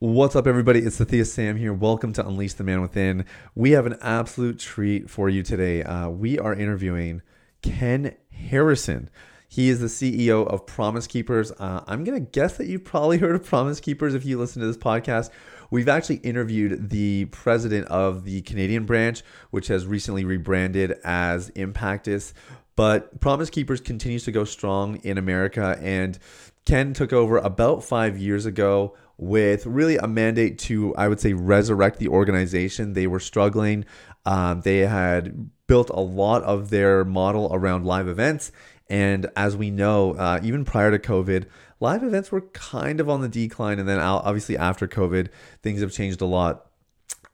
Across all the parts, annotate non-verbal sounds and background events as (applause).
What's up, everybody? It's Sathiya Sam here. Welcome to Unleash the Man Within. We have an absolute treat for you today. Uh, we are interviewing Ken Harrison. He is the CEO of Promise Keepers. Uh, I'm going to guess that you've probably heard of Promise Keepers if you listen to this podcast. We've actually interviewed the president of the Canadian branch, which has recently rebranded as Impactus. But Promise Keepers continues to go strong in America. And Ken took over about five years ago with really a mandate to, I would say, resurrect the organization. They were struggling. Um, they had built a lot of their model around live events. And as we know, uh, even prior to COVID, live events were kind of on the decline. And then obviously after COVID, things have changed a lot.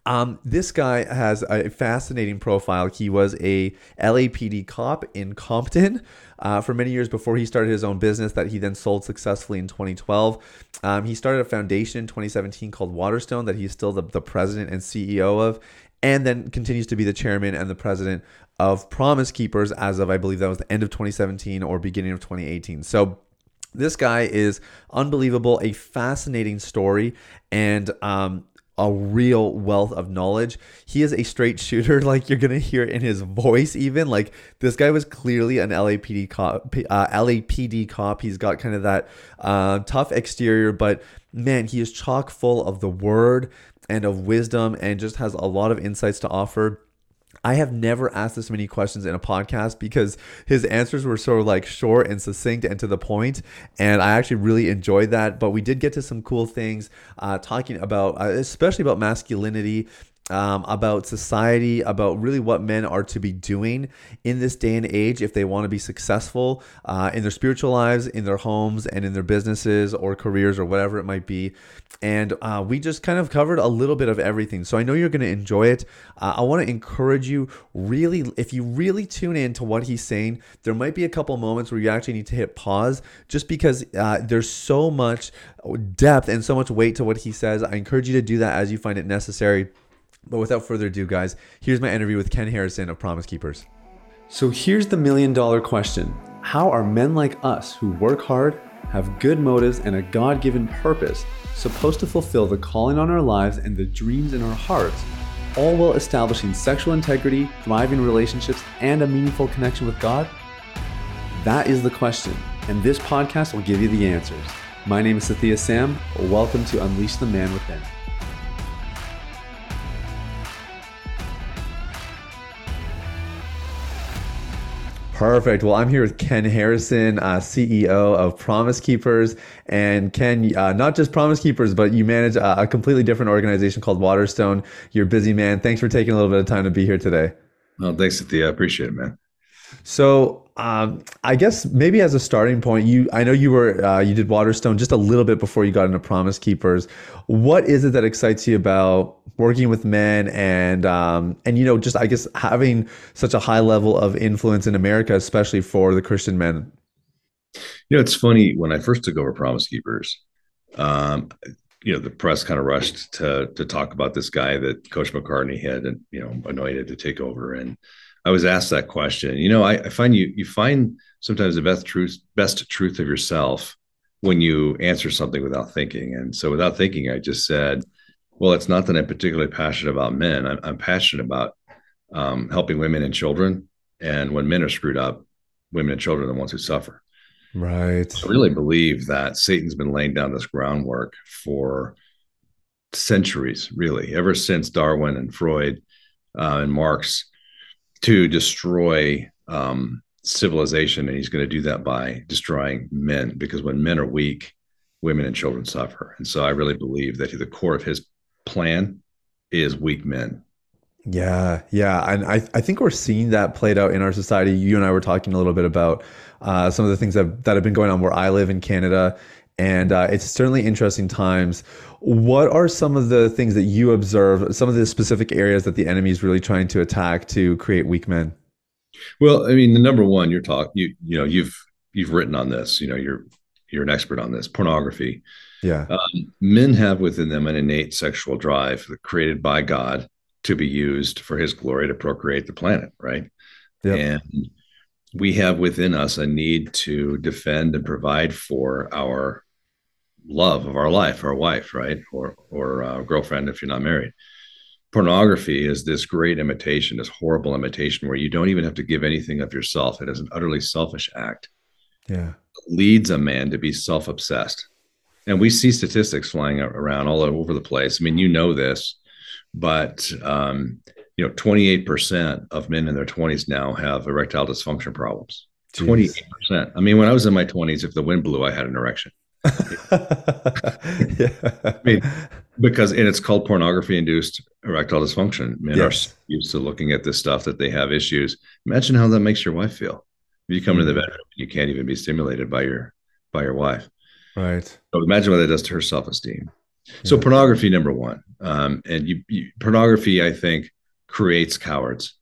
Um, this guy has a fascinating profile. He was a LAPD cop in Compton uh, for many years before he started his own business that he then sold successfully in 2012. Um, he started a foundation in 2017 called Waterstone that he's still the, the president and CEO of, and then continues to be the chairman and the president of Promise Keepers as of, I believe that was the end of 2017 or beginning of 2018. So, this guy is unbelievable, a fascinating story, and um, a real wealth of knowledge. He is a straight shooter, (laughs) like you're gonna hear in his voice. Even like this guy was clearly an LAPD cop. Uh, LAPD cop. He's got kind of that uh, tough exterior, but man, he is chock full of the word and of wisdom, and just has a lot of insights to offer. I have never asked this many questions in a podcast because his answers were so like short and succinct and to the point, and I actually really enjoyed that. But we did get to some cool things, uh, talking about uh, especially about masculinity um, about society, about really what men are to be doing in this day and age if they want to be successful uh, in their spiritual lives, in their homes, and in their businesses or careers or whatever it might be. And uh, we just kind of covered a little bit of everything. So I know you're going to enjoy it. Uh, I want to encourage you really, if you really tune in to what he's saying, there might be a couple moments where you actually need to hit pause just because uh, there's so much depth and so much weight to what he says. I encourage you to do that as you find it necessary. But without further ado, guys, here's my interview with Ken Harrison of Promise Keepers. So here's the million dollar question How are men like us who work hard, have good motives, and a God given purpose supposed to fulfill the calling on our lives and the dreams in our hearts, all while establishing sexual integrity, thriving relationships, and a meaningful connection with God? That is the question, and this podcast will give you the answers. My name is Sathiya Sam. Welcome to Unleash the Man Within. Perfect. Well, I'm here with Ken Harrison, uh, CEO of Promise Keepers. And Ken, uh, not just Promise Keepers, but you manage a, a, completely different organization called Waterstone. You're a busy man. Thanks for taking a little bit of time to be here today. Well, thanks, Thea. I appreciate it, man. So, um, I guess maybe as a starting point, you I know you were uh, you did Waterstone just a little bit before you got into Promise Keepers. What is it that excites you about working with men and um, and you know just I guess having such a high level of influence in America, especially for the Christian men? You know, it's funny when I first took over Promise Keepers. Um, you know, the press kind of rushed to to talk about this guy that Coach McCartney had, and you know, anointed to take over and I was asked that question. You know, I, I find you you find sometimes the best truth best truth of yourself when you answer something without thinking. And so without thinking, I just said, well, it's not that I'm particularly passionate about men. I'm, I'm passionate about um, helping women and children. And when men are screwed up, women and children are the ones who suffer. Right. I really believe that Satan's been laying down this groundwork for centuries, really, ever since Darwin and Freud uh, and Marx to destroy um, civilization, and he's going to do that by destroying men. Because when men are weak, women and children suffer. And so I really believe that to the core of his plan is weak men. Yeah, yeah, and I I think we're seeing that played out in our society. You and I were talking a little bit about uh, some of the things that that have been going on where I live in Canada, and uh, it's certainly interesting times. What are some of the things that you observe, some of the specific areas that the enemy is really trying to attack to create weak men? Well, I mean, the number one you're talking, you you know, you've you've written on this. You know, you're you're an expert on this. Pornography. Yeah. Um, men have within them an innate sexual drive created by God to be used for His glory to procreate the planet, right? Yep. And we have within us a need to defend and provide for our love of our life, our wife, right, or or uh, girlfriend if you're not married. Pornography is this great imitation, this horrible imitation where you don't even have to give anything of yourself. It is an utterly selfish act. Yeah, leads a man to be self-obsessed, and we see statistics flying around all over the place. I mean, you know this, but um, you know, 28% of men in their 20s now have erectile dysfunction problems. Jeez. 28%. I mean, when I was in my 20s, if the wind blew, I had an erection. (laughs) yeah. I mean, because and it's called pornography induced erectile dysfunction. Men yes. are used to looking at this stuff that they have issues. Imagine how that makes your wife feel. If you come mm. to the bedroom, you can't even be stimulated by your by your wife. Right. So imagine what that does to her self esteem. Yeah. So pornography, number one, um, and you, you, pornography, I think, creates cowards.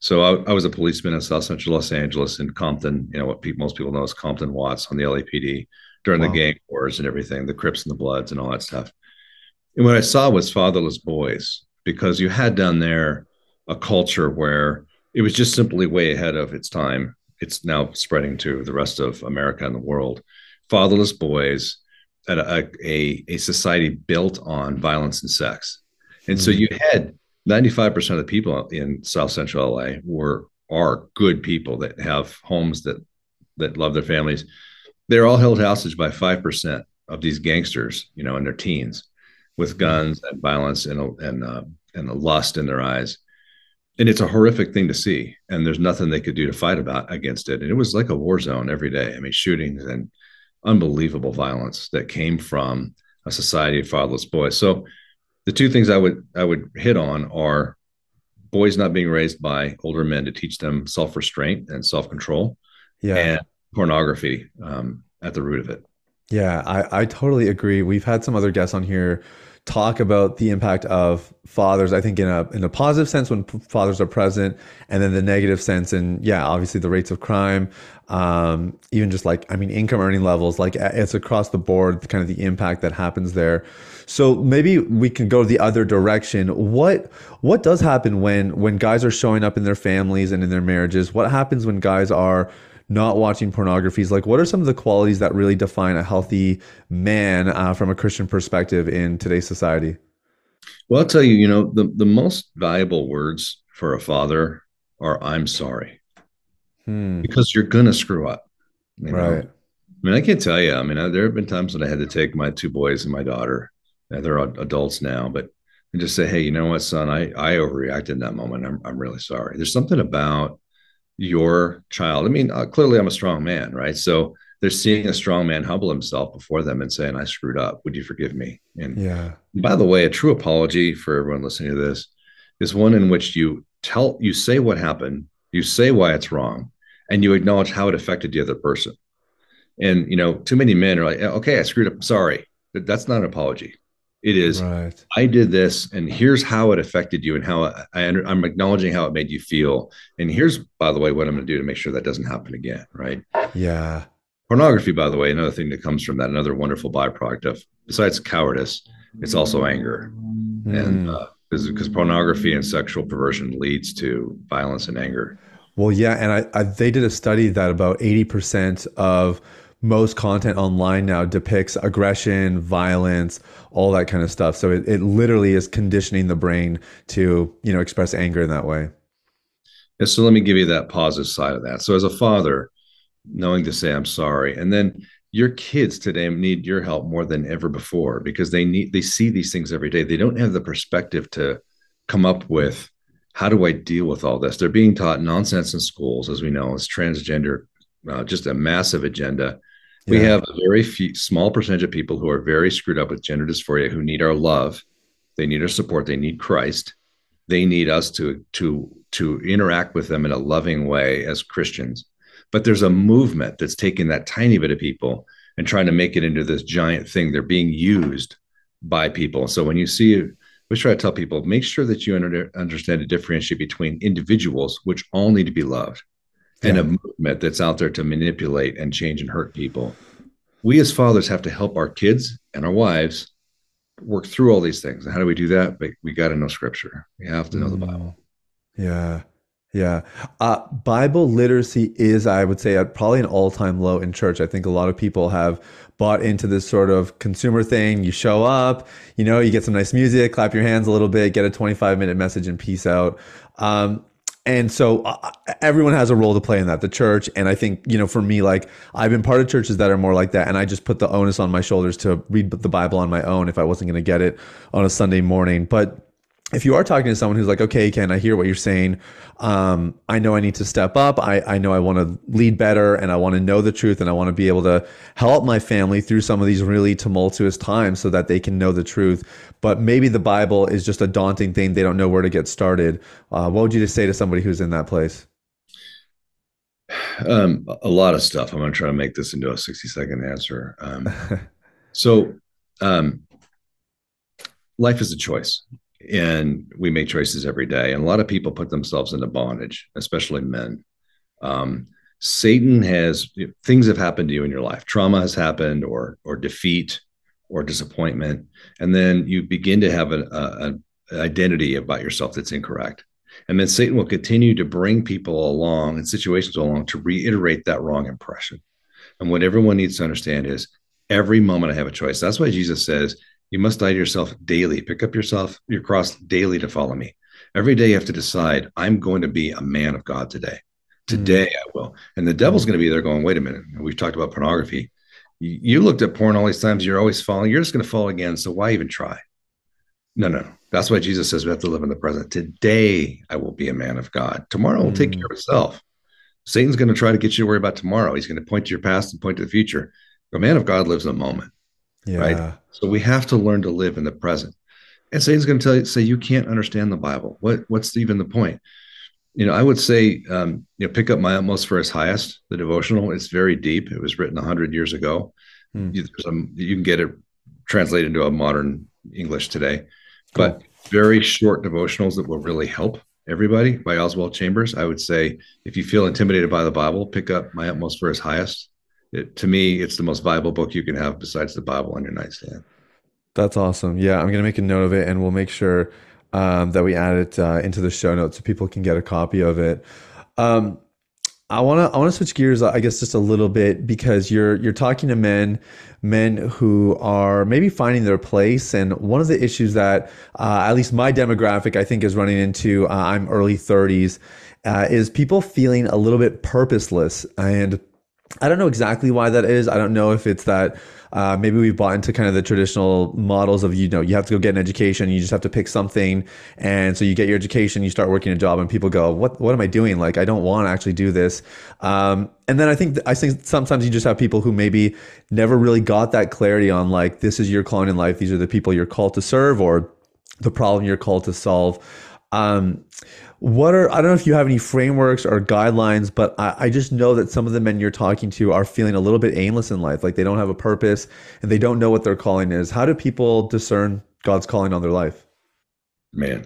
So I, I, was a policeman in South Central Los Angeles in Compton, you know what people, most people know is Compton Watts on the LAPD during wow. the gang wars and everything, the Crips and the Bloods and all that stuff. And what I saw was fatherless boys because you had down there a culture where it was just simply way ahead of its time. It's now spreading to the rest of America and the world. Fatherless boys at a, a, a society built on violence and sex. And mm-hmm. so you had 95% of the people in South Central LA were are good people that have homes that that love their families. They're all held hostage by 5% of these gangsters, you know, in their teens with guns and violence and and uh, and the lust in their eyes. And it's a horrific thing to see. And there's nothing they could do to fight about against it. And it was like a war zone every day. I mean, shootings and unbelievable violence that came from a society of fatherless boys. So the two things I would I would hit on are boys not being raised by older men to teach them self restraint and self control, yeah, and pornography um, at the root of it. Yeah, I, I totally agree. We've had some other guests on here talk about the impact of fathers. I think in a in a positive sense when fathers are present, and then the negative sense, and yeah, obviously the rates of crime, um, even just like I mean income earning levels, like it's across the board, kind of the impact that happens there. So maybe we can go the other direction. What what does happen when when guys are showing up in their families and in their marriages? What happens when guys are not watching pornography? is Like, what are some of the qualities that really define a healthy man uh, from a Christian perspective in today's society? Well, I'll tell you, you know, the, the most valuable words for a father are I'm sorry. Hmm. Because you're going to screw up. You know? Right. I mean, I can't tell you. I mean, I, there have been times when I had to take my two boys and my daughter they're adults now, but and just say, hey, you know what, son, I I overreacted in that moment. I'm I'm really sorry. There's something about your child. I mean, uh, clearly I'm a strong man, right? So they're seeing a strong man humble himself before them and saying, I screwed up. Would you forgive me? And yeah. By the way, a true apology for everyone listening to this is one in which you tell you say what happened, you say why it's wrong, and you acknowledge how it affected the other person. And you know, too many men are like, okay, I screwed up. Sorry. That's not an apology. It is, right. I did this, and here's how it affected you, and how I, I I'm acknowledging how it made you feel. And here's, by the way, what I'm going to do to make sure that doesn't happen again. Right. Yeah. Pornography, by the way, another thing that comes from that, another wonderful byproduct of, besides cowardice, it's also anger. Mm. And uh, because pornography and sexual perversion leads to violence and anger. Well, yeah. And I, I they did a study that about 80% of most content online now depicts aggression, violence, all that kind of stuff. So it, it literally is conditioning the brain to, you know, express anger in that way. So let me give you that positive side of that. So as a father, knowing to say I'm sorry, and then your kids today need your help more than ever before because they need they see these things every day. They don't have the perspective to come up with how do I deal with all this? They're being taught nonsense in schools, as we know, as transgender, uh, just a massive agenda we have a very few, small percentage of people who are very screwed up with gender dysphoria who need our love. They need our support. They need Christ. They need us to to to interact with them in a loving way as Christians. But there's a movement that's taking that tiny bit of people and trying to make it into this giant thing. They're being used by people. So when you see, we try to tell people, make sure that you under, understand to differentiate between individuals, which all need to be loved, yeah. and a movement that's out there to manipulate and change and hurt people. We as fathers have to help our kids and our wives work through all these things. And how do we do that? But We got to know scripture. We have to know the mm. Bible. Yeah. Yeah. Uh, Bible literacy is, I would say, at probably an all time low in church. I think a lot of people have bought into this sort of consumer thing. You show up, you know, you get some nice music, clap your hands a little bit, get a 25 minute message, and peace out. Um, and so uh, everyone has a role to play in that the church. And i think you know for me like i've been part of churches that are more like that. And i just put the onus on my shoulders to read the bible on my own if i wasn't going to get it on a sunday morning. But if you are talking to someone who's like, okay, Ken, I hear what you're saying. Um, I know I need to step up. I, I know I want to lead better and I want to know the truth and I want to be able to help my family through some of these really tumultuous times so that they can know the truth. But maybe the Bible is just a daunting thing. They don't know where to get started. Uh, what would you just say to somebody who's in that place? (sighs) Um, a lot of stuff. I'm going to try to make this into a 60 second answer. Um, (laughs) so, um, life is a choice and we make choices every day. And a lot of people put themselves into bondage, especially men. Um, Satan has things have happened to you in your life. Trauma has happened, or or defeat, or disappointment, and then you begin to have an a, identity about yourself that's incorrect. And then Satan will continue to bring people along and situations along to reiterate that wrong impression. And what everyone needs to understand is every moment I have a choice. That's why Jesus says, you must die to yourself daily. Pick up yourself, your cross daily to follow me. Every day you have to decide, I'm going to be a man of God today. Today mm. I will. And the devil's going to be there going, wait a minute. We've talked about pornography. You looked at porn all these times, you're always falling. You're just going to fall again. So why even try? No, no. That's why Jesus says we have to live in the present. Today I will be a man of God. Tomorrow will take mm. care of itself. Satan's going to try to get you to worry about tomorrow. He's going to point to your past and point to the future. A man of God lives in the moment. Yeah. Right. So we have to learn to live in the present. And Satan's going to tell you, say, you can't understand the Bible. What, what's even the point? You know, I would say, um, you know, pick up my utmost for his highest, the devotional. It's very deep. It was written a hundred years ago. Hmm. You, you, can get it translated into a modern English today, but cool. very short devotionals that will really help everybody by Oswald Chambers. I would say, if you feel intimidated by the Bible, pick up my utmost for his highest it, to me, it's the most valuable book you can have besides the Bible on your nightstand. That's awesome. Yeah, I'm gonna make a note of it, and we'll make sure um, that we add it uh, into the show notes so people can get a copy of it. Um, I want to I want to switch gears, I guess, just a little bit because you're you're talking to men, men who are maybe finding their place, and one of the issues that uh, at least my demographic I think is running into. Uh, I'm early 30s, uh, is people feeling a little bit purposeless and I don't know exactly why that is. I don't know if it's that uh, maybe we've bought into kind of the traditional models of you know you have to go get an education, you just have to pick something, and so you get your education, you start working a job, and people go, "What what am I doing? Like I don't want to actually do this." Um, and then I think I think sometimes you just have people who maybe never really got that clarity on like this is your calling in life, these are the people you're called to serve, or the problem you're called to solve. Um, what are I don't know if you have any frameworks or guidelines, but I, I, just know that some of the men you're talking to are feeling a little bit aimless in life, like they don't have a purpose and they don't know what their calling is. How do people discern God's calling on their life? Man,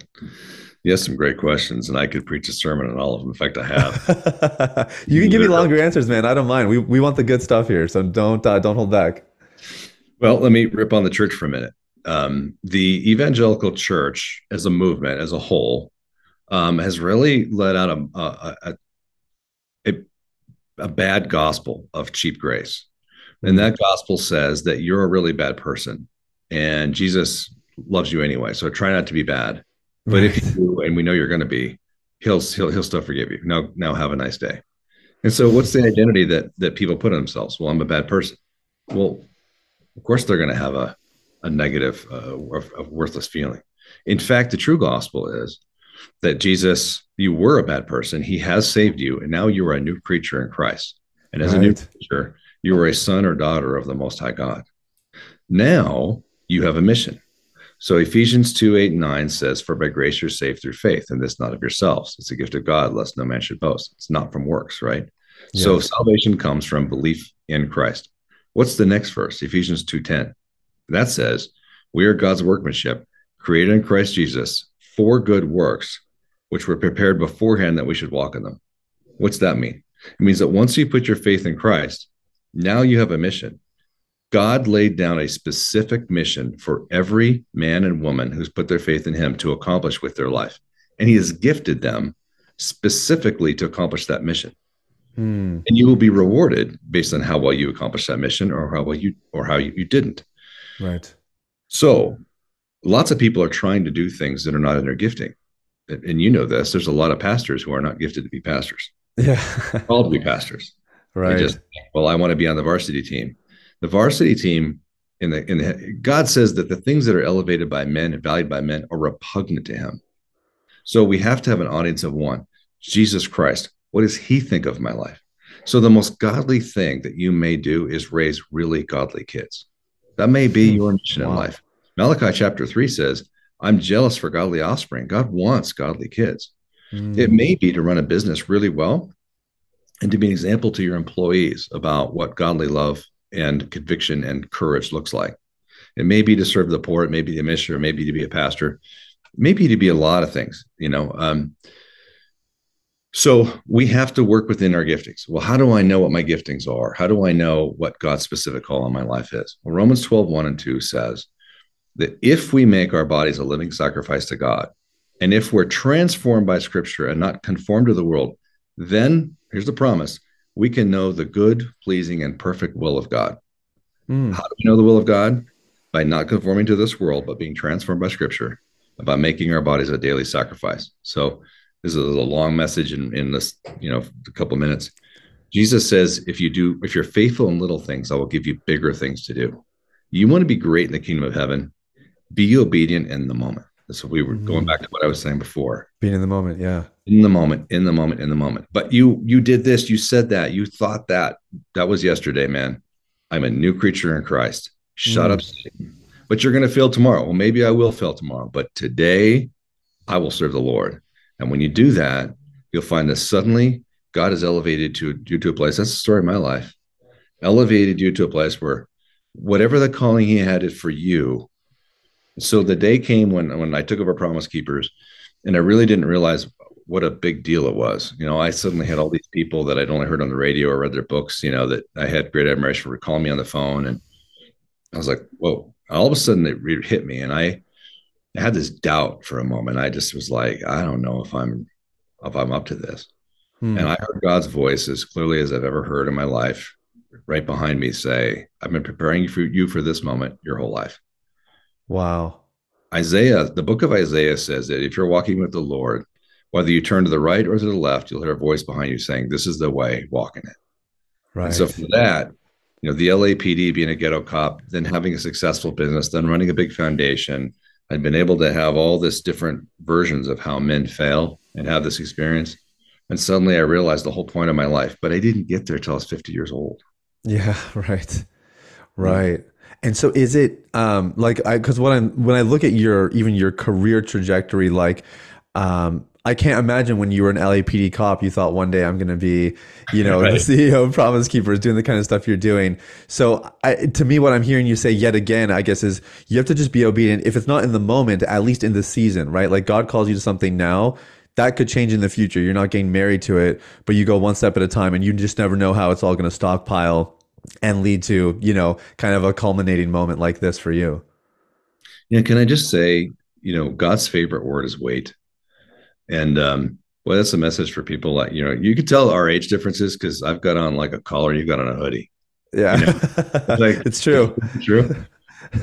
you have some great questions, and I could preach a sermon on all of them. In fact, I have. (laughs) you can give me longer answers, man. I don't mind. We we want the good stuff here, so don't uh, don't hold back. Well, let me rip on the church for a minute. Um, the evangelical church, as a movement, as a whole, um, has really let out a, a, a, a bad gospel of cheap grace. And that gospel says that you're a really bad person and Jesus loves you anyway. So try not to be bad. But if you do, and we know you're going to be, he'll, he'll, he'll still forgive you. Now, now have a nice day. And so what's the identity that, that people put on themselves? Well, I'm a bad person. Well, of course they're going to have a, a negative, uh, a worthless feeling. In fact, the true gospel is that Jesus, you were a bad person. He has saved you, and now you are a new creature in Christ. And as right. a new creature, you are a son or daughter of the Most High God. Now you have a mission. So Ephesians 2 8 and 9 says, For by grace you're saved through faith, and this not of yourselves. It's a gift of God, lest no man should boast. It's not from works, right? Yes. So salvation comes from belief in Christ. What's the next verse? Ephesians 2:10. That says, We are God's workmanship, created in Christ Jesus for good works, which were prepared beforehand that we should walk in them. What's that mean? It means that once you put your faith in Christ, now you have a mission. God laid down a specific mission for every man and woman who's put their faith in him to accomplish with their life. And he has gifted them specifically to accomplish that mission. Hmm. And you will be rewarded based on how well you accomplish that mission or how well you or how you, you didn't. Right. So lots of people are trying to do things that are not in their gifting. And you know this, there's a lot of pastors who are not gifted to be pastors. Yeah. Called to be pastors. right. Just, well, I want to be on the varsity team. The varsity team in the in the God says that the things that are elevated by men and valued by men are repugnant to him. So we have to have an audience of one. Jesus Christ. What does he think of my life? So the most godly thing that you may do is raise really godly kids. That may be your mission in life. Malachi chapter 3 says, I'm jealous for godly offspring. God wants godly kids. Hmm. It may be to run a business really well and to be an example to your employees about what godly love and conviction and courage looks like. It may be to serve the poor, it may be the minister, it may be to be a pastor, maybe to be a lot of things, you know. Um, so we have to work within our giftings. Well, how do I know what my giftings are? How do I know what God's specific call on my life is? Well, Romans 12, 1 and 2 says that if we make our bodies a living sacrifice to God, and if we're transformed by scripture and not conformed to the world, then here's the promise we can know the good, pleasing, and perfect will of God. Hmm. How do we know the will of God? By not conforming to this world, but being transformed by scripture, by making our bodies a daily sacrifice. So this is a long message in, in this, you know, a couple of minutes. Jesus says, if you do, if you're faithful in little things, I will give you bigger things to do. You want to be great in the kingdom of heaven, be obedient in the moment. So we were going back to what I was saying before Being in the moment. Yeah. in the moment in the moment in the moment but you you did this you said that you thought that that was yesterday man i'm a new creature in christ shut Mm. up Satan. but you're going to fail tomorrow well maybe i will fail tomorrow but today i will serve the lord and when you do that you'll find that suddenly god has elevated to you to a place that's the story of my life elevated you to a place where whatever the calling he had is for you so the day came when when i took over promise keepers and i really didn't realize what a big deal it was. You know, I suddenly had all these people that I'd only heard on the radio or read their books, you know, that I had great admiration for calling me on the phone. And I was like, whoa, all of a sudden it hit me. And I, I had this doubt for a moment. I just was like, I don't know if I'm, if I'm up to this. Hmm. And I heard God's voice as clearly as I've ever heard in my life, right behind me say, I've been preparing for you for this moment your whole life. wow. Isaiah, the book of Isaiah says that if you're walking with the Lord, whether you turn to the right or to the left, you'll hear a voice behind you saying, This is the way, walk in it. Right. And so for that, you know, the LAPD being a ghetto cop, then having a successful business, then running a big foundation, I'd been able to have all this different versions of how men fail and have this experience. And suddenly I realized the whole point of my life, but I didn't get there till I was 50 years old. Yeah, (laughs) right. Right. And so is it um like I cuz when I when I look at your even your career trajectory like um I can't imagine when you were an LAPD cop you thought one day I'm going to be, you know, Right. (laughs) the CEO of Promise Keepers doing the kind of stuff you're doing. So I, to me what I'm hearing you say yet again I guess is you have to just be obedient if it's not in the moment at least in the season, right? Like God calls you to something now that could change in the future. You're not getting married to it, but you go one step at a time and you just never know how it's all going to stockpile and lead to, you know, kind of a culminating moment like this for you. Yeah, can I just say, you know, God's favorite word is wait. And um, well, that's a message for people like, you know, you can tell our age differences because I've got on like a collar, you've got on a hoodie. Yeah. (laughs) like- it's true. (laughs) True.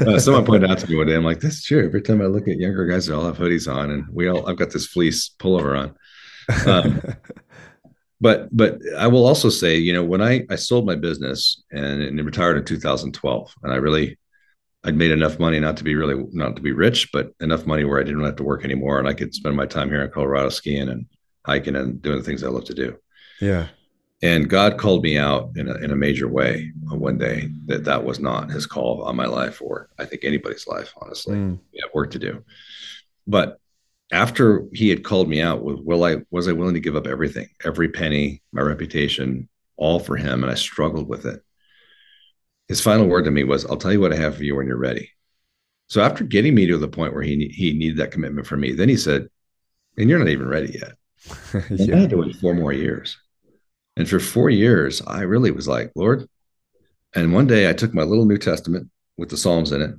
Uh, someone pointed out to me one day, I'm like, that's true. Every time I look at younger guys, they all have hoodies on, and we all, I've got this fleece pullover on. Um, (laughs) but, but I will also say, you know, when I, I sold my business and, and retired in 2012, and I really, I'd made enough money not to be really, not to be rich, but enough money where I didn't have to work anymore. And I could spend my time here in Colorado skiing and hiking and doing the things I love to do. yeah. And God called me out in a, in a major way one day that that was not his call on my life or I think anybody's life, honestly. Mm. We have work to do. But after he had called me out, was, will I, was I willing to give up everything, every penny, my reputation, all for him? And I struggled with it. His final word to me was, I'll tell you what I have for you when you're ready. So after getting me to the point where he, he needed that commitment from me, then he said, and you're not even ready yet. (laughs) And I had to wait four more years. And for four years, I really was like, Lord. And one day I took my little New Testament with the Psalms in it,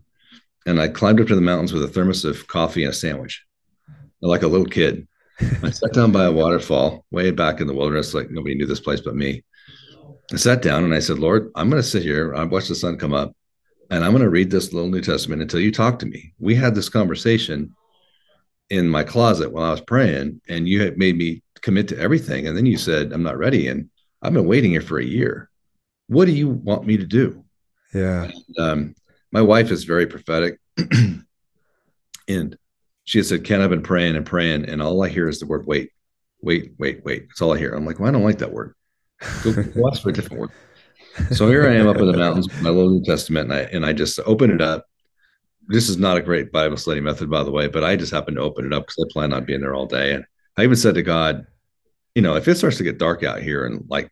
and I climbed up to the mountains with a thermos of coffee and a sandwich, like a little kid. I sat down by a waterfall way back in the wilderness, like nobody knew this place but me. I sat down and I said, Lord, I'm going to sit here. I watch the sun come up and I'm going to read this little New Testament until you talk to me. We had this conversation in my closet while I was praying, and you had made me commit to everything. And then you said, I'm not ready. And I've been waiting here for a year. What do you want me to do? Yeah. And, um, my wife is very prophetic. (clears throat) and she had said, Ken, I've been praying and praying, and all I hear is the word wait, wait, wait, wait. That's all I hear. I'm like, well, I don't like that word. Go, ask for a different word. So here I am up in the mountains, my little New Testament, and I and I just open it up. This is not a great Bible study method, by the way, but I just happened to open it up because I plan on being there all day. And I even said to God, you know, if it starts to get dark out here in like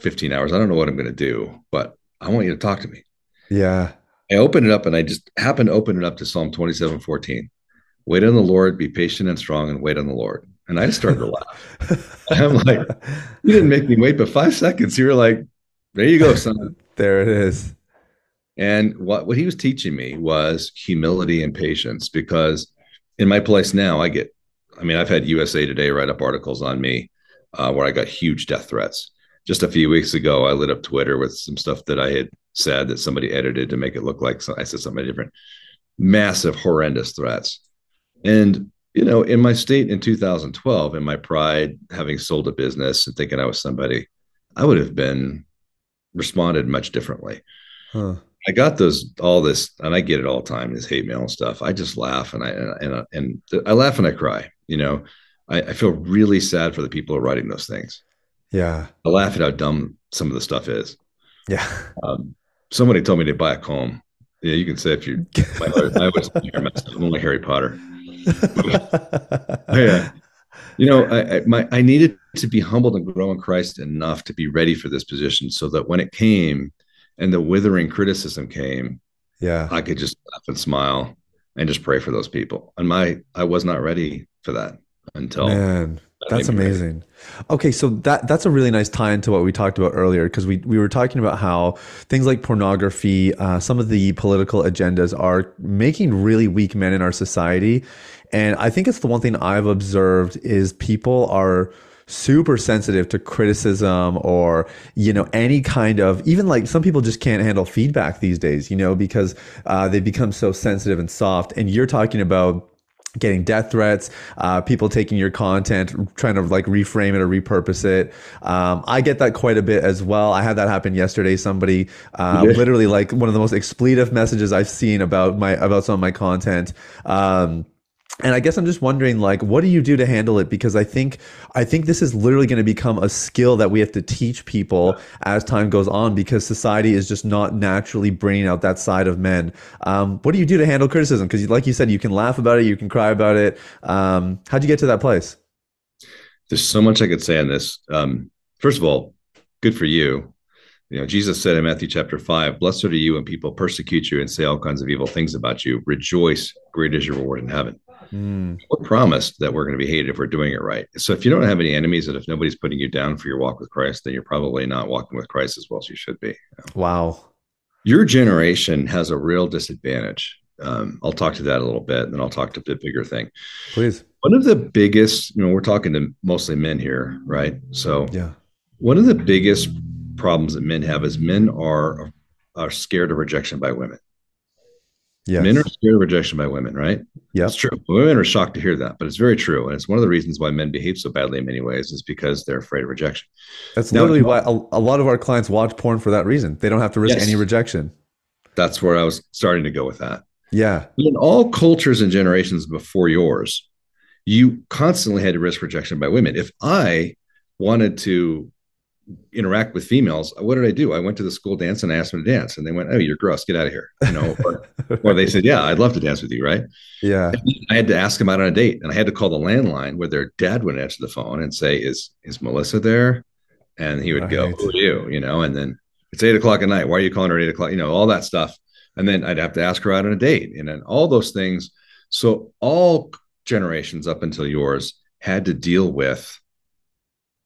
15 hours, I don't know what I'm going to do, but I want you to talk to me. Yeah. I opened it up and I just happened to open it up to Psalm 27 14. Wait on the Lord, be patient and strong, and wait on the Lord. And I just started to laugh. (laughs) I'm like, you didn't make me wait but five seconds. You were like, there you go, son. (laughs) there it is. And what, what he was teaching me was humility and patience because in my place now, I get, I mean, I've had USA Today write up articles on me uh, where I got huge death threats. Just a few weeks ago, I lit up Twitter with some stuff that I had said that somebody edited to make it look like I said something different. Massive, horrendous threats. And, you know, in my state in 2012, in my pride, having sold a business and thinking I was somebody, I would have been responded much differently. Huh. I got those all this, and I get it all the time. This hate mail and stuff. I just laugh and I and and, I laugh and I cry. You know, I, I, feel really sad for the people who are writing those things. Yeah, I laugh at how dumb some of the stuff is. Yeah. Um, somebody told me to buy a comb. Yeah, you can say if you. (laughs) My, I was I'm only Harry Potter. Yeah, you know, I, I, my, I needed to be humbled and grow in Christ enough to be ready for this position, so that when it came and the withering criticism came, yeah, I could just laugh and smile and just pray for those people. And my, I was not ready for that until Man. That's amazing. Okay, so that that's a really nice tie into what we talked about earlier because we we were talking about how things like pornography, uh, some of the political agendas are making really weak men in our society, and I think it's the one thing I've observed is people are super sensitive to criticism or you know any kind of even like some people just can't handle feedback these days you know because uh, they become so sensitive and soft. And you're talking about getting death threats, uh, people taking your content, trying to like reframe it or repurpose it. Um, I get that quite a bit as well. I had that happen yesterday. Somebody uh, yeah. literally like one of the most expletive messages I've seen about my about some of my content. Um, and I guess I'm just wondering, like, what do you do to handle it? Because I think I think this is literally going to become a skill that we have to teach people as time goes on, because society is just not naturally bringing out that side of men. Um, what do you do to handle criticism? Because, like you said, you can laugh about it, you can cry about it. Um, how'd you get to that place? There's so much I could say on this. Um, first of all, good for you. You know, Jesus said in Matthew chapter five, "Blessed are you when people persecute you and say all kinds of evil things about you. Rejoice, great is your reward in heaven." Mm. We're promised that we're going to be hated if we're doing it right. So if you don't have any enemies and if nobody's putting you down for your walk with Christ, then you're probably not walking with Christ as well as you should be. Wow. Your generation has a real disadvantage. Um, I'll talk to that a little bit, and then I'll talk to the bigger thing. Please. One of the biggest, you know, we're talking to mostly men here, right? So yeah, one of the biggest problems that men have is men are are scared of rejection by women. Yes. Men are scared of rejection by women, right? Yeah. It's true. Women are shocked to hear that, but it's very true. And it's one of the reasons why men behave so badly in many ways is because they're afraid of rejection. That's now, literally why a, a, lot of our clients watch porn for that reason. They don't have to risk yes. any rejection. That's where I was starting to go with that. Yeah. In all cultures and generations before yours, you constantly had to risk rejection by women. If I wanted to interact with females, what did I do? I went to the school dance and I asked them to dance, and they went, "Oh, you're gross. Get out of here." You know, or, (laughs) or they said, "Yeah, I'd love to dance with you." Right? Yeah. I had to ask them out on a date, and I had to call the landline where their dad would answer the phone and say, "Is is Melissa there?" And he would go, "Who are you?" You know, and then it's eight o'clock at night. Why are you calling her eight o'clock? You know, all that stuff. And then I'd have to ask her out on a date, and then all those things. So all generations up until yours had to deal with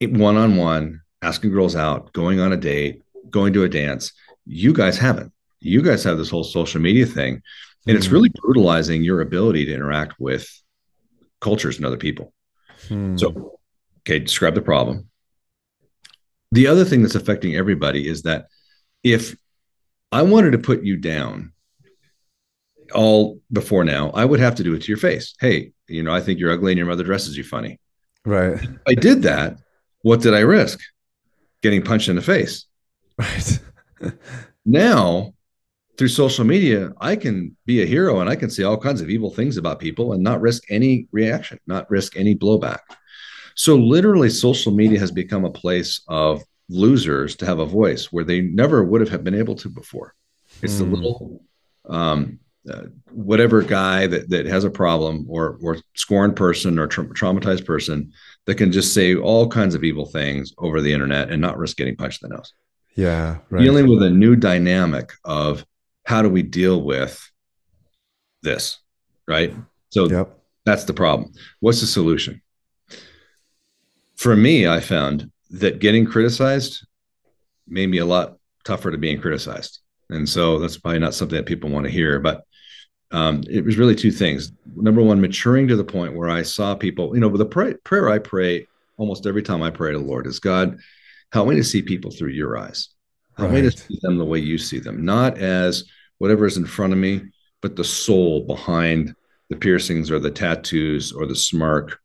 it one on one asking girls out, going on a date, going to a dance. You guys haven't. You guys have this whole social media thing, and mm-hmm. it's really brutalizing your ability to interact with cultures and other people. Hmm. So, okay, describe the problem. The other thing that's affecting everybody is that if I wanted to put you down all before now, I would have to do it to your face. Hey, you know, I think you're ugly and your mother dresses you funny. Right. If I did that. What did I risk? Getting punched in the face. Right. (laughs) now, through social media, I can be a hero and I can say all kinds of evil things about people and not risk any reaction, not risk any blowback. So, literally, social media has become a place of losers to have a voice where they never would have been able to before. It's mm. the hmm. little um, uh, whatever guy that, that has a problem or or scorned person or tra- traumatized person that can just say all kinds of evil things over the internet and not risk getting punched in the nose. Yeah, right. dealing with a new dynamic of how do we deal with this, right? So yep. that's the problem. What's the solution? For me, I found that getting criticized made me a lot tougher to being criticized. And so that's probably not something that people want to hear, but um, it was really two things. Number one, maturing to the point where I saw people, you know, the pray, prayer I pray almost every time I pray to the Lord is God, help me to see people through your eyes. Help right. me to see them the way you see them, not as whatever is in front of me, but the soul behind the piercings or the tattoos or the smirk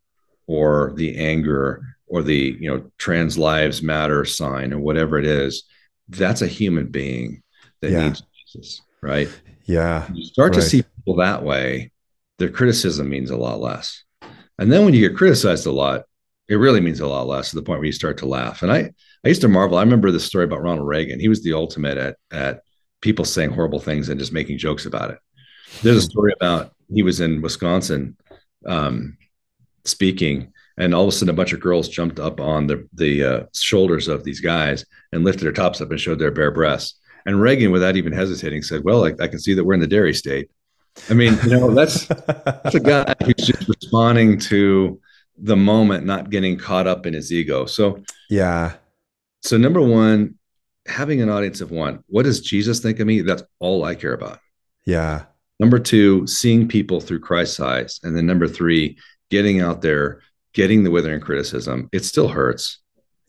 or the anger or the you know trans lives matter sign or whatever it is that's a human being that yeah. needs jesus right yeah you start right. to see people that way their criticism means a lot less and then when you get criticized a lot it really means a lot less to the point where you start to laugh and i i used to marvel i remember this story about ronald reagan he was the ultimate at at people saying horrible things and just making jokes about it there's a story about he was in wisconsin um, speaking and all of a sudden a bunch of girls jumped up on the the uh, shoulders of these guys and lifted their tops up and showed their bare breasts. And Reagan, without even hesitating, said, "Well, I, I can see that we're in the dairy state." I mean, you know, that's that's a guy who's just responding to the moment, not getting caught up in his ego. So, yeah. So number one, having an audience of one. What does Jesus think of me? That's all I care about. Yeah. Number two, seeing people through Christ's eyes, and then number three, getting out there getting the withering criticism, it still hurts.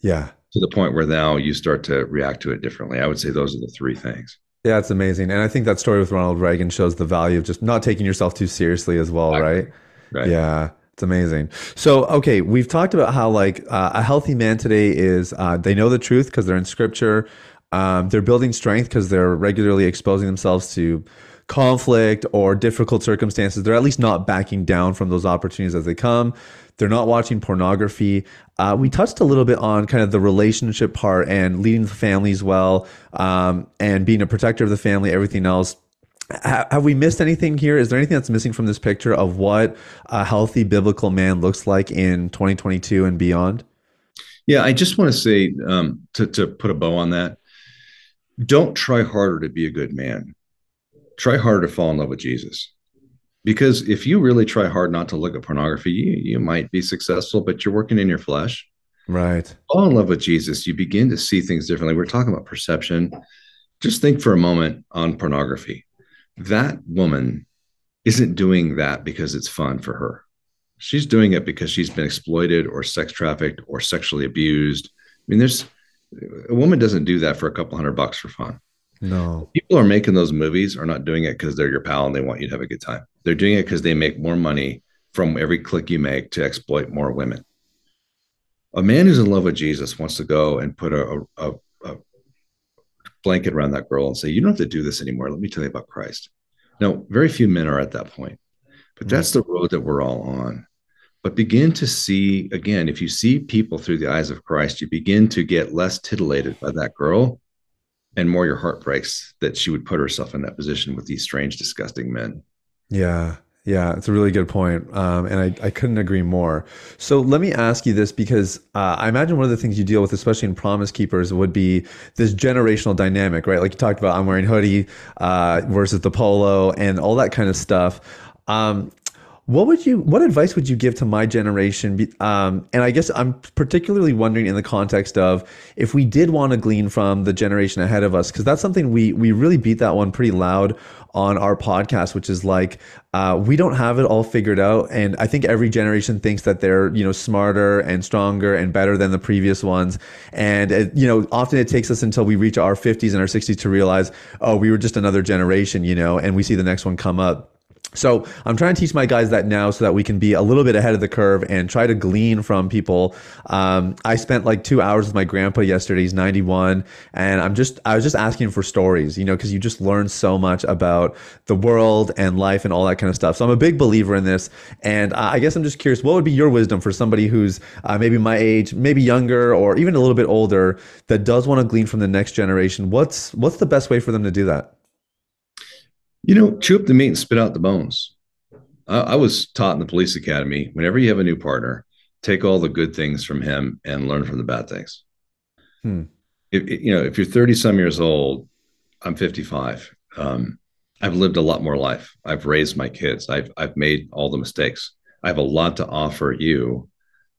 Yeah. To the point where now you start to react to it differently. I would say those are the three things. Yeah, it's amazing. And I think that story with Ronald Reagan shows the value of just not taking yourself too seriously as well, right? Right. Yeah. It's amazing. So, okay, we've talked about how like uh, a healthy man today is uh, they know the truth because they're in scripture. Um, they're building strength because they're regularly exposing themselves to conflict or difficult circumstances. They're at least not backing down from those opportunities as they come. They're not watching pornography. Uh, we touched a little bit on kind of the relationship part and leading the families well um, and being a protector of the family, everything else. have we missed anything here? Is there anything that's missing from this picture of what a healthy biblical man looks like in 2022 and beyond? Yeah, I just want to say um, to, to put a bow on that don't try harder to be a good man. Try harder to fall in love with Jesus. Because if you really try hard not to look at pornography you, you might be successful but you're working in your flesh. Right. Fall in love with jesus you begin to see things differently. We're talking about perception. Just think for a moment on pornography. That woman isn't doing that because it's fun for her. She's doing it because she's been exploited or sex trafficked or sexually abused. I mean there's a woman doesn't do that for a couple hundred bucks for fun no. People are making those movies are not doing it because they're your pal and they want you to have a good time. They're doing it because they make more money from every click you make to exploit more women. A man who's in love with Jesus wants to go and put a, a, a blanket around that girl and say, You don't have to do this anymore. Let me tell you about Christ. Now, very few men are at that point, but that's the road that we're all on. But begin to see, again, if you see people through the eyes of Christ, you begin to get less titillated by that girl and more your heart breaks that she would put herself in that position with these strange, disgusting men. Yeah. Yeah, it's a really good point. Um, and I, I couldn't agree more. So let me ask you this because uh, I imagine one of the things you deal with, especially in Promise Keepers, would be this generational dynamic, right? Like you talked about, I'm wearing hoodie uh, versus the polo and all that kind of stuff. Um, what would you what advice would you give to my generation? Um, and i guess i'm particularly wondering in the context of if we did want to glean from the generation ahead of us because that's something we we really beat that one pretty loud on our podcast which is like uh, we don't have it all figured out. And i think every generation thinks that they're you know smarter and stronger and better than the previous ones. And it, you know often it takes us until we reach our 50s and our 60s to realize oh we were just another generation you know and we see the next one come up so I'm trying to teach my guys that now so that we can be a little bit ahead of the curve and try to glean from people. Um, I spent like two hours with my grandpa yesterday. He's 91, and I'm just I was just asking for stories, you know, because you just learn so much about the world and life and all that kind of stuff. So I'm a big believer in this, and I guess I'm just curious, what would be your wisdom for somebody who's uh, maybe my age, maybe younger, or even a little bit older that does want to glean from the next generation? What's what's the best way for them to do that? You know, chew up the meat and spit out the bones. I, I was taught in the police academy whenever you have a new partner, take all the good things from him and learn from the bad things. Hmm. If, you know, if you're 30 some years old, I'm 55. Um, I've lived a lot more life. I've raised my kids. I've I've made all the mistakes. I have a lot to offer you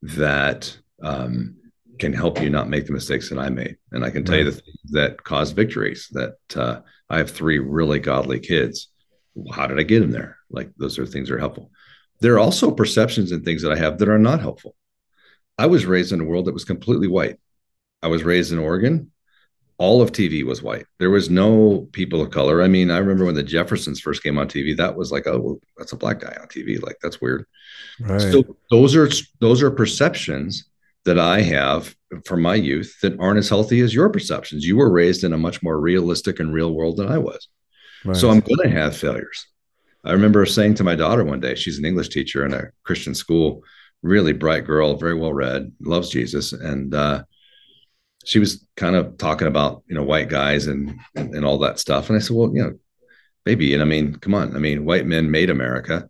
that um, can help you not make the mistakes that I made. And I can tell right. you the things that cause victories. That uh, I have three really godly kids. How did I get them there? Like those are things that are helpful. There are also perceptions and things that I have that are not helpful. I was raised in a world that was completely white. I was raised in Oregon. All of TV was white. There was no people of color. I mean, I remember when the Jeffersons first came on TV. That was like, oh, well, that's a black guy on TV. Like that's weird. Right. So those are those are perceptions that I have from my youth that aren't as healthy as your perceptions. You were raised in a much more realistic and real world than I was. Right. So I'm going to have failures. I remember saying to my daughter one day, she's an English teacher in a Christian school, really bright girl, very well read, loves Jesus. And uh, she was kind of talking about, you know, white guys and, and, and all that stuff. And I said, well, you know, maybe. And I mean, come on. I mean, white men made America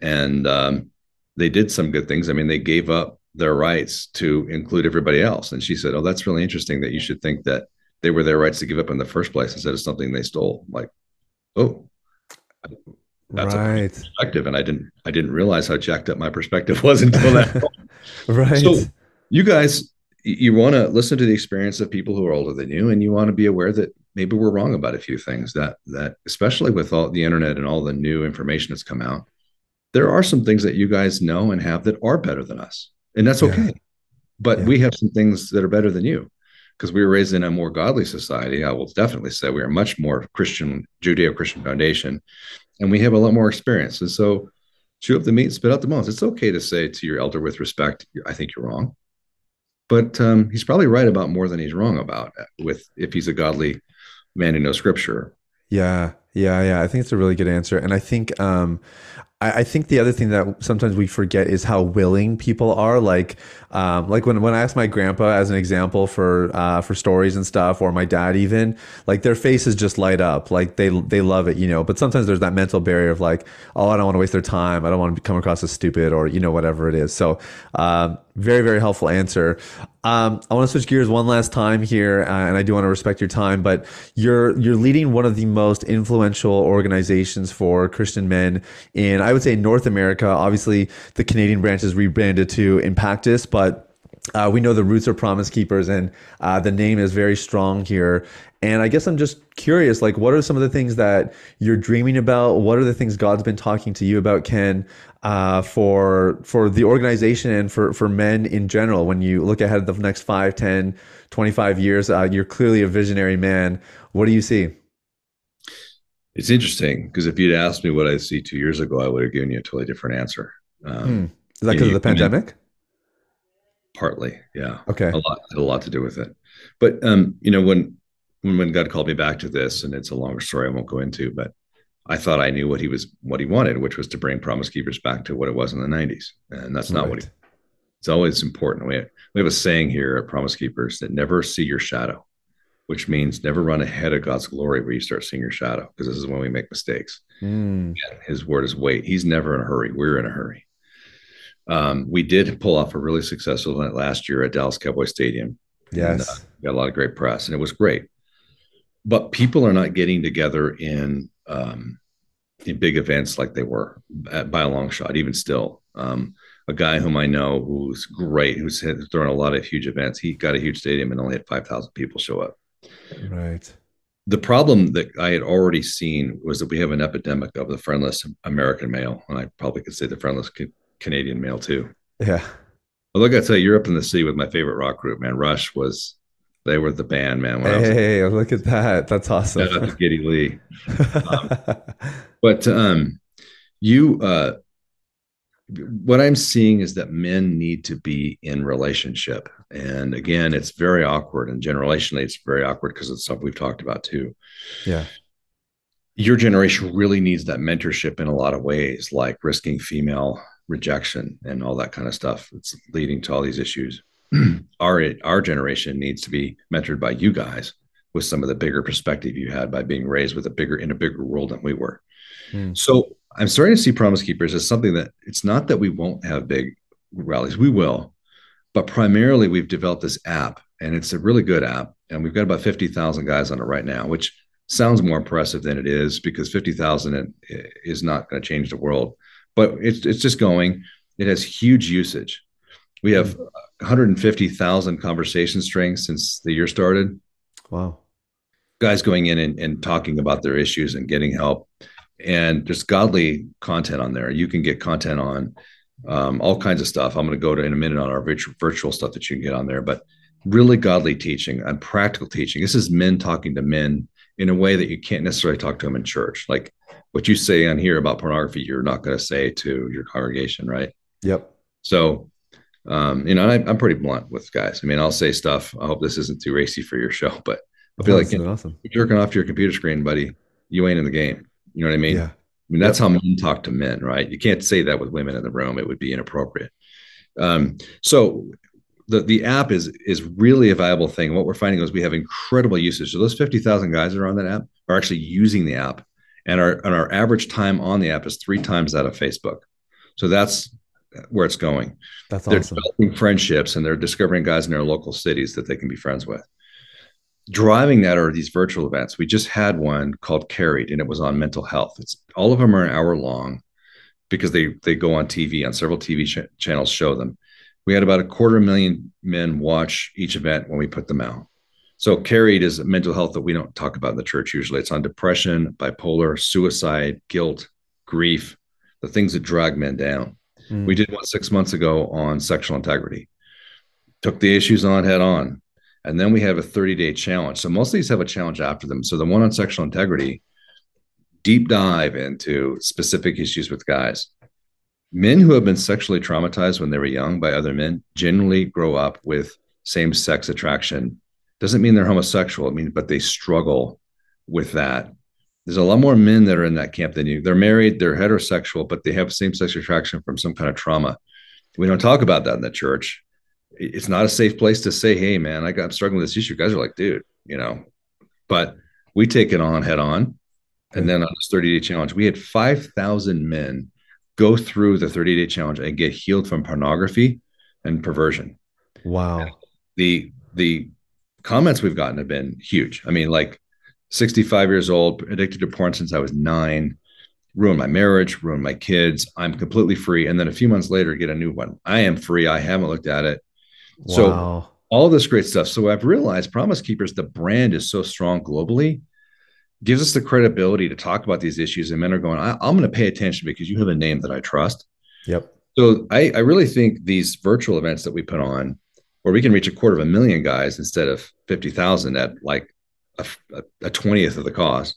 and um, they did some good things. I mean, they gave up their rights to include everybody else. And she said, Oh, that's really interesting that you should think that they were their rights to give up in the first place instead of something they stole. Like, oh, that's right. a perspective. And I didn't I didn't realize how jacked up my perspective (laughs) was until that. (laughs) right. So you guys, you want to listen to the experience of people who are older than you, and you want to be aware that maybe we're wrong about a few things that that especially with all the internet and all the new information that's come out, there are some things that you guys know and have that are better than us and that's okay. Yeah. But yeah. we have some things that are better than you because we were raised in a more godly society. I will definitely say we are much more Christian, Judeo Christian foundation, and we have a lot more experience. And so, chew up the meat, spit out the bones. It's okay to say to your elder with respect, "I think you're wrong," but um, he's probably right about more than he's wrong about. Uh, with if he's a godly man who knows Scripture. Yeah, yeah, yeah. I think it's a really good answer, and I think um, I, think the other thing that sometimes we forget is how willing people are. Like, um, like when, when I ask my grandpa as an example for uh, for stories and stuff, or my dad even, like their faces just light up, like they they love it, you know. But sometimes there's that mental barrier of like, oh, I don't want to waste their time, I don't want to come across as stupid, or you know whatever it is. So, um, very very helpful answer. Um, I want to switch gears one last time here, uh, and I do want to respect your time. But you're you're leading one of the most influential organizations for Christian men in, I would say, North America. Obviously, the Canadian branch is rebranded to Impactus, but uh, we know the roots are promise keepers and uh, the name is very strong here. And i guess i'm just curious like what are some of the things that you're dreaming about? What are the things god's been talking to you about ken uh, for for the organization and for for men in general? When you look ahead of the next 5 10 25 years uh, you're clearly a visionary man. What do you see? It's interesting because if you'd asked me what i see two years ago i would have given you a totally different answer. Um, hmm. is that because of the pandemic partly yeah. Okay. A lot had a lot to do with it. But um you know when when when god called me back to this and it's a longer story i won't go into but i thought i knew what he was what he wanted which was to bring promise keepers back to what it was in the 90s and that's not right. what he it's always important. We have, we have a saying here at promise keepers that never see your shadow which means never run ahead of god's glory where you start seeing your shadow because this is when we make mistakes. Mm. his word is wait. He's never in a hurry. We're in a hurry um, we did pull off a really successful event last year at Dallas Cowboy Stadium. Yes, and, uh, got a lot of great press, and it was great. But people are not getting together in um, in big events like they were at, by a long shot, even still. Um, a guy whom I know who's great, who's thrown a lot of huge events. He got a huge stadium and only had 5,000 people show up. Right. The problem that I had already seen was that we have an epidemic of the friendless American male. And I probably could say the friendless Canadian male too. Yeah. But look, I tell you, you're up in the city with my favorite rock group, man. Rush was they were the band, man. hey, look at that. That's awesome. Shout out to Geddy Lee. Um, (laughs) but um, you, uh, what I'm seeing is that men need to be in relationship. And again, it's very awkward. And generationally, it's very awkward because of stuff we've talked about too. Yeah. Your generation really needs that mentorship in a lot of ways, like risking female rejection and all that kind of stuff. It's leading to all these issues. (clears throat) our our generation needs to be mentored by you guys with some of the bigger perspective you had by being raised with a bigger in a bigger world than we were. Mm. So I'm starting to see Promise Keepers as something that it's not that we won't have big rallies, we will, but primarily we've developed this app, and it's a really good app, and we've got about fifty thousand guys on it right now, which sounds more impressive than it is because fifty thousand is not going to change the world, but it's it's just going. It has huge usage. We have mm. 150,000 conversation strings since the year started. Wow. Guys going in and, and talking about their issues and getting help. And there's godly content on there. You can get content on um, all kinds of stuff. I'm going to go to in a minute on our virtual, virtual stuff that you can get on there, but really godly teaching and practical teaching. This is men talking to men in a way that you can't necessarily talk to them in church. Like what you say on here about pornography, you're not going to say to your congregation, right? Yep. So um, you know, I, am pretty blunt with guys. I mean, I'll say stuff. I hope this isn't too racy for your (laughs) show, but I feel like awesome. you're jerking off to your computer screen, buddy. You ain't in the game. You know what I mean? Yeah. I mean, that's yep. how men talk to men, right? You can't say that with women in the room. It would be inappropriate. Um, so the the app is is really a viable thing. What we're finding is we have incredible usage. So those 50,000 guys that are on that app are actually using the app. And our and our average time on the app is three times that of Facebook. So that's where it's going. That's they're awesome. developing friendships and they're discovering guys in their local cities that they can be friends with. Driving that are these virtual events. We just had one called Carried, and it was on mental health. It's all of them are an hour long because they they go on TV on several TV ch- channels show them. We had about a quarter million men watch each event when we put them out. So carried is mental health that we don't talk about in the church usually. It's on depression, bipolar, suicide, guilt, grief, the things that drag men down. Mm. We did one six months ago on sexual integrity, took the issues on head on. And then we have a 30 day challenge. So most of these have a challenge after them. So the one on sexual integrity, deep dive into specific issues with guys. Men who have been sexually traumatized when they were young by other men generally grow up with same sex attraction. Doesn't mean they're homosexual. It means, but they struggle with that there's a lot more men that are in that camp than you. They're married, they're heterosexual, but they have same sex attraction from some kind of trauma. We don't talk about that in the church. It's not a safe place to say, hey, man, I got I'm struggling with this issue. Guys are like, dude, you know, but we take it on head on. And then on this 30 day challenge, we had 5,000 men go through the 30 day challenge and get healed from pornography and perversion. Wow. The, the comments we've gotten have been huge. I mean, like 65 years old, addicted to porn since I was nine, ruined my marriage, ruined my kids. I'm completely free. And then a few months later, get a new one. I am free. I haven't looked at it. Wow. So all this great stuff. So I've realized Promise Keepers, the brand is so strong globally, gives us the credibility to talk about these issues. And men are going, I, am going to pay attention because you have a name that I trust. Yep. So I, I really think these virtual events that we put on, where we can reach a quarter of a million guys instead of 50,000 at like a, a 20th of the cost.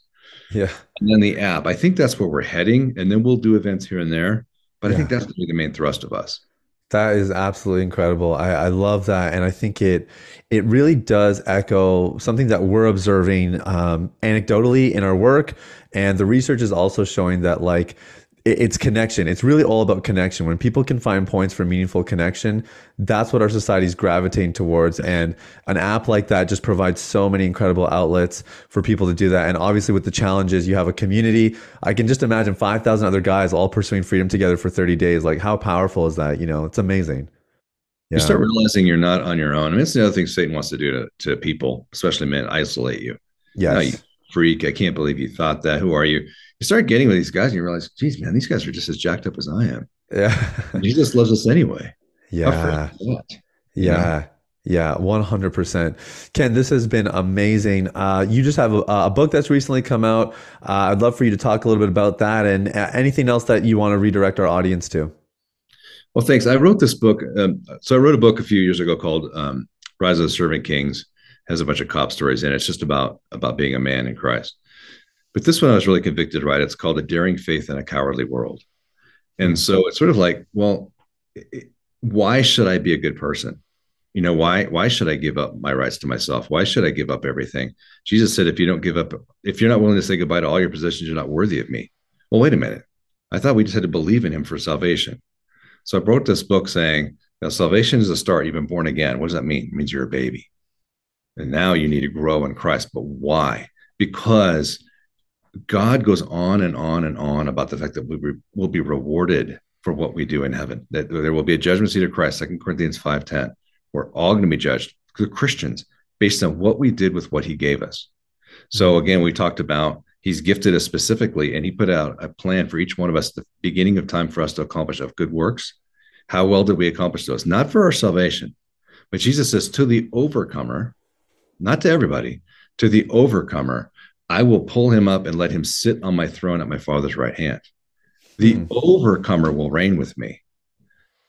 Yeah. And then the app. I think that's where we're heading. And then we'll do events here and there. But yeah. I think that's going to be the main thrust of us. That is absolutely incredible. I, I, love that, and I think it it really does echo something that we're observing um, anecdotally in our work, and the research is also showing that like it's connection. It's really all about connection. When people can find points for meaningful connection, that's what our society is gravitating towards. And an app like that just provides so many incredible outlets for people to do that. And obviously, with the challenges, you have a community. I can just imagine 5,000 other guys all pursuing freedom together for 30 days. Like, how powerful is that? You know, it's amazing. Yeah. You start realizing you're not on your own. I mean, it's the other thing Satan wants to do to, to people, especially men, isolate you. Yes. You, freak. I can't believe you thought that. Who are you? You start getting with these guys and you realize, geez, man, these guys are just as jacked up as I am. Yeah. Jesus loves us anyway. Yeah. Yeah. Yeah, 100%. Ken, this has been amazing. Uh, you just have a, a, book that's recently come out. Uh, I'd love for you to talk a little bit about that and uh, anything else that you want to redirect our audience to. Well, thanks. I wrote this book. Um, so I wrote a book a few years ago called um, Rise of the Servant Kings. Has a bunch of cop stories in it. It's just about about being a man in Christ. But this one I was really convicted. Right? It's called A Daring Faith in a Cowardly World. And so it's sort of like, well, why should I be a good person? You know, why why should I give up my rights to myself? Why should I give up everything? Jesus said, if you don't give up, if you're not willing to say goodbye to all your possessions, you're not worthy of me. Well, wait a minute. I thought we just had to believe in him for salvation. So I wrote this book saying, now, salvation is a start. You've been born again. What does that mean? It means you're a baby. And now you need to grow in Christ. But why? Because God goes on and on and on about the fact that we will be rewarded for what we do in heaven. That there will be a judgment seat of Christ, Second Corinthians 5:10. We're all going to be judged, the Christians, based on what we did with what he gave us. So mm-hmm. again, we talked about he's gifted us specifically, and he put out a plan for each one of us, the beginning of time for us to accomplish of good works. How well did we accomplish those? Not for our salvation, but Jesus says to the overcomer, not to everybody, to the overcomer, I will pull him up and let him sit on my throne at my father's right hand. The mm. overcomer will reign with me.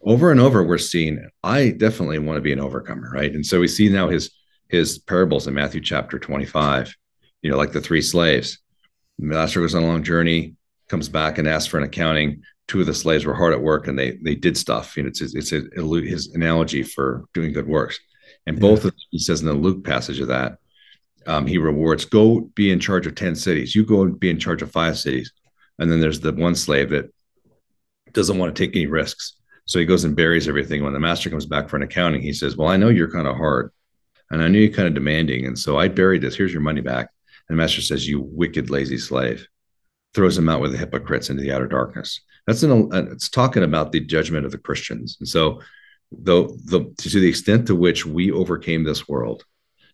Over and over, we're seeing, I definitely want to be an overcomer, right? And so we see now his his parables in Matthew chapter 25, you know, like the three slaves. The master goes on a long journey, comes back and asks for an accounting. Two of the slaves were hard at work and they they did stuff. You know, it's it's a, his analogy for doing good works. And both yeah. of them, he says in the Luke passage of that, um, he rewards go be in charge of 10 cities. You go and be in charge of five cities. And then there's the one slave that doesn't want to take any risks. So he goes and buries everything. When the master comes back for an accounting he says well i know you're kind of hard and i know you're kind of demanding and so i buried this. Here's your money back. And the master says you wicked lazy slave. Throws him out with the hypocrites into the outer darkness. That's an it's talking about the judgment of the christians. And so though the to the extent to which we overcame this world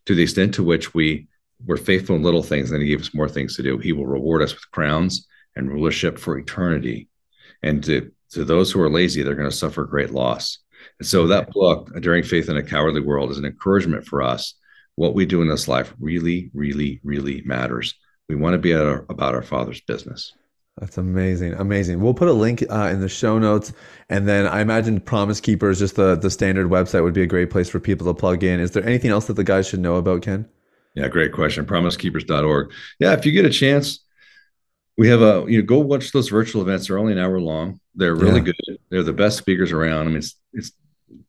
to the extent to which we were faithful in little things, then he gave us more things to do. He will reward us with crowns and rulership for eternity. And to, to those who are lazy, they're going to suffer great loss. And so that book, Daring Faith in a Cowardly World, is an encouragement for us. What we do in this life really, really, really matters. We want to be our, about our Father's business. That's amazing, amazing. We'll put a link uh, in the show notes, and then I imagine Promise Keepers, just the the standard website, would be a great place for people to plug in. Is there anything else that the guys should know about Ken? Yeah, great question. PromiseKeepers.org. Yeah, if you get a chance, we have a you know go watch those virtual events. They're only an hour long. They're really yeah. good. They're the best speakers around. I mean, it's it's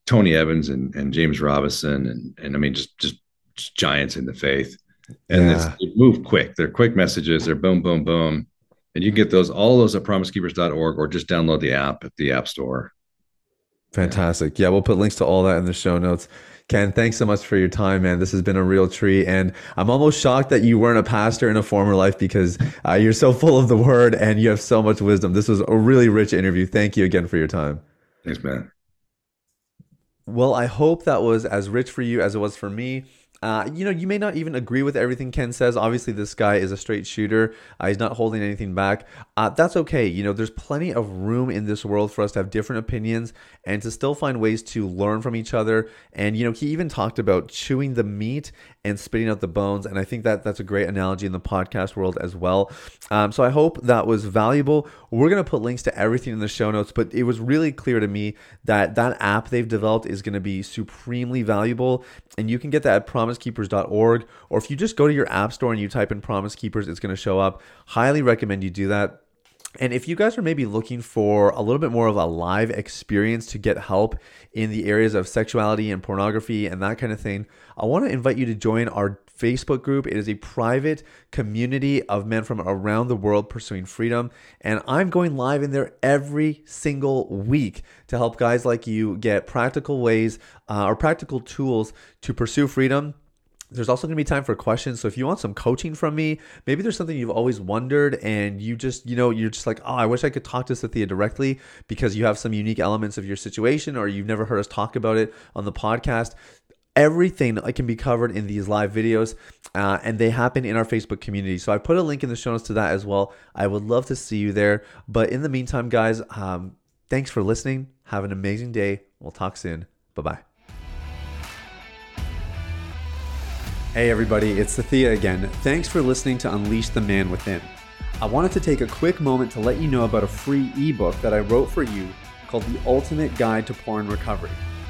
Tony Evans and, and James Robinson and and I mean just just, just giants in the faith. And yeah. they move quick. They're quick messages. They're boom, boom, boom and you can get those all those at promisekeepers.org or just download the app at the app store. Fantastic. Yeah we'll put links to all that in the show notes. Ken thanks so much for your time man. This has been a real treat. And i'm almost shocked that you weren't a pastor in a former life because uh, you're so full of the word and you have so much wisdom. This was a really rich interview. Thank you again for your time. Thanks man. Well i hope that was as rich for you as it was for me uh, you know, you may not even agree with everything Ken says. Obviously, this guy is a straight shooter. Uh, he's not holding anything back. Uh, that's okay. You know, there's plenty of room in this world for us to have different opinions and to still find ways to learn from each other. And, you know, he even talked about chewing the meat and spitting out the bones. And I think that that's a great analogy in the podcast world as well. Um, so I hope that was valuable. We're going to put links to everything in the show notes, but it was really clear to me that that app they've developed is going to be supremely valuable. And you can get that at promisekeepers.org, or if you just go to your app store and you type in Promise Keepers, it's going to show up. Highly recommend you do that. And if you guys are maybe looking for a little bit more of a live experience to get help in the areas of sexuality and pornography and that kind of thing, I want to invite you to join our Facebook group. It is a private community of men from around the world pursuing freedom. And I'm going live in there every single week to help guys like you get practical ways uh, or practical tools to pursue freedom there's also going to be time for questions. So if you want some coaching from me, maybe there's something you've always wondered and you just, you know, you're just like, oh, I wish I could talk to Sathiya directly because you have some unique elements of your situation or you've never heard us talk about it on the podcast everything that can be covered in these live videos, uh, and they happen in our Facebook community. So I put a link in the show notes to that as well. I would love to see you there. But in the meantime, guys, um, thanks for listening. Have an amazing day. We'll talk soon. Bye bye. Hey, everybody, it's Sathiya again. Thanks for listening to Unleash the Man Within. I wanted to take a quick moment to let you know about a free ebook that I wrote for you called The Ultimate Guide to Porn Recovery.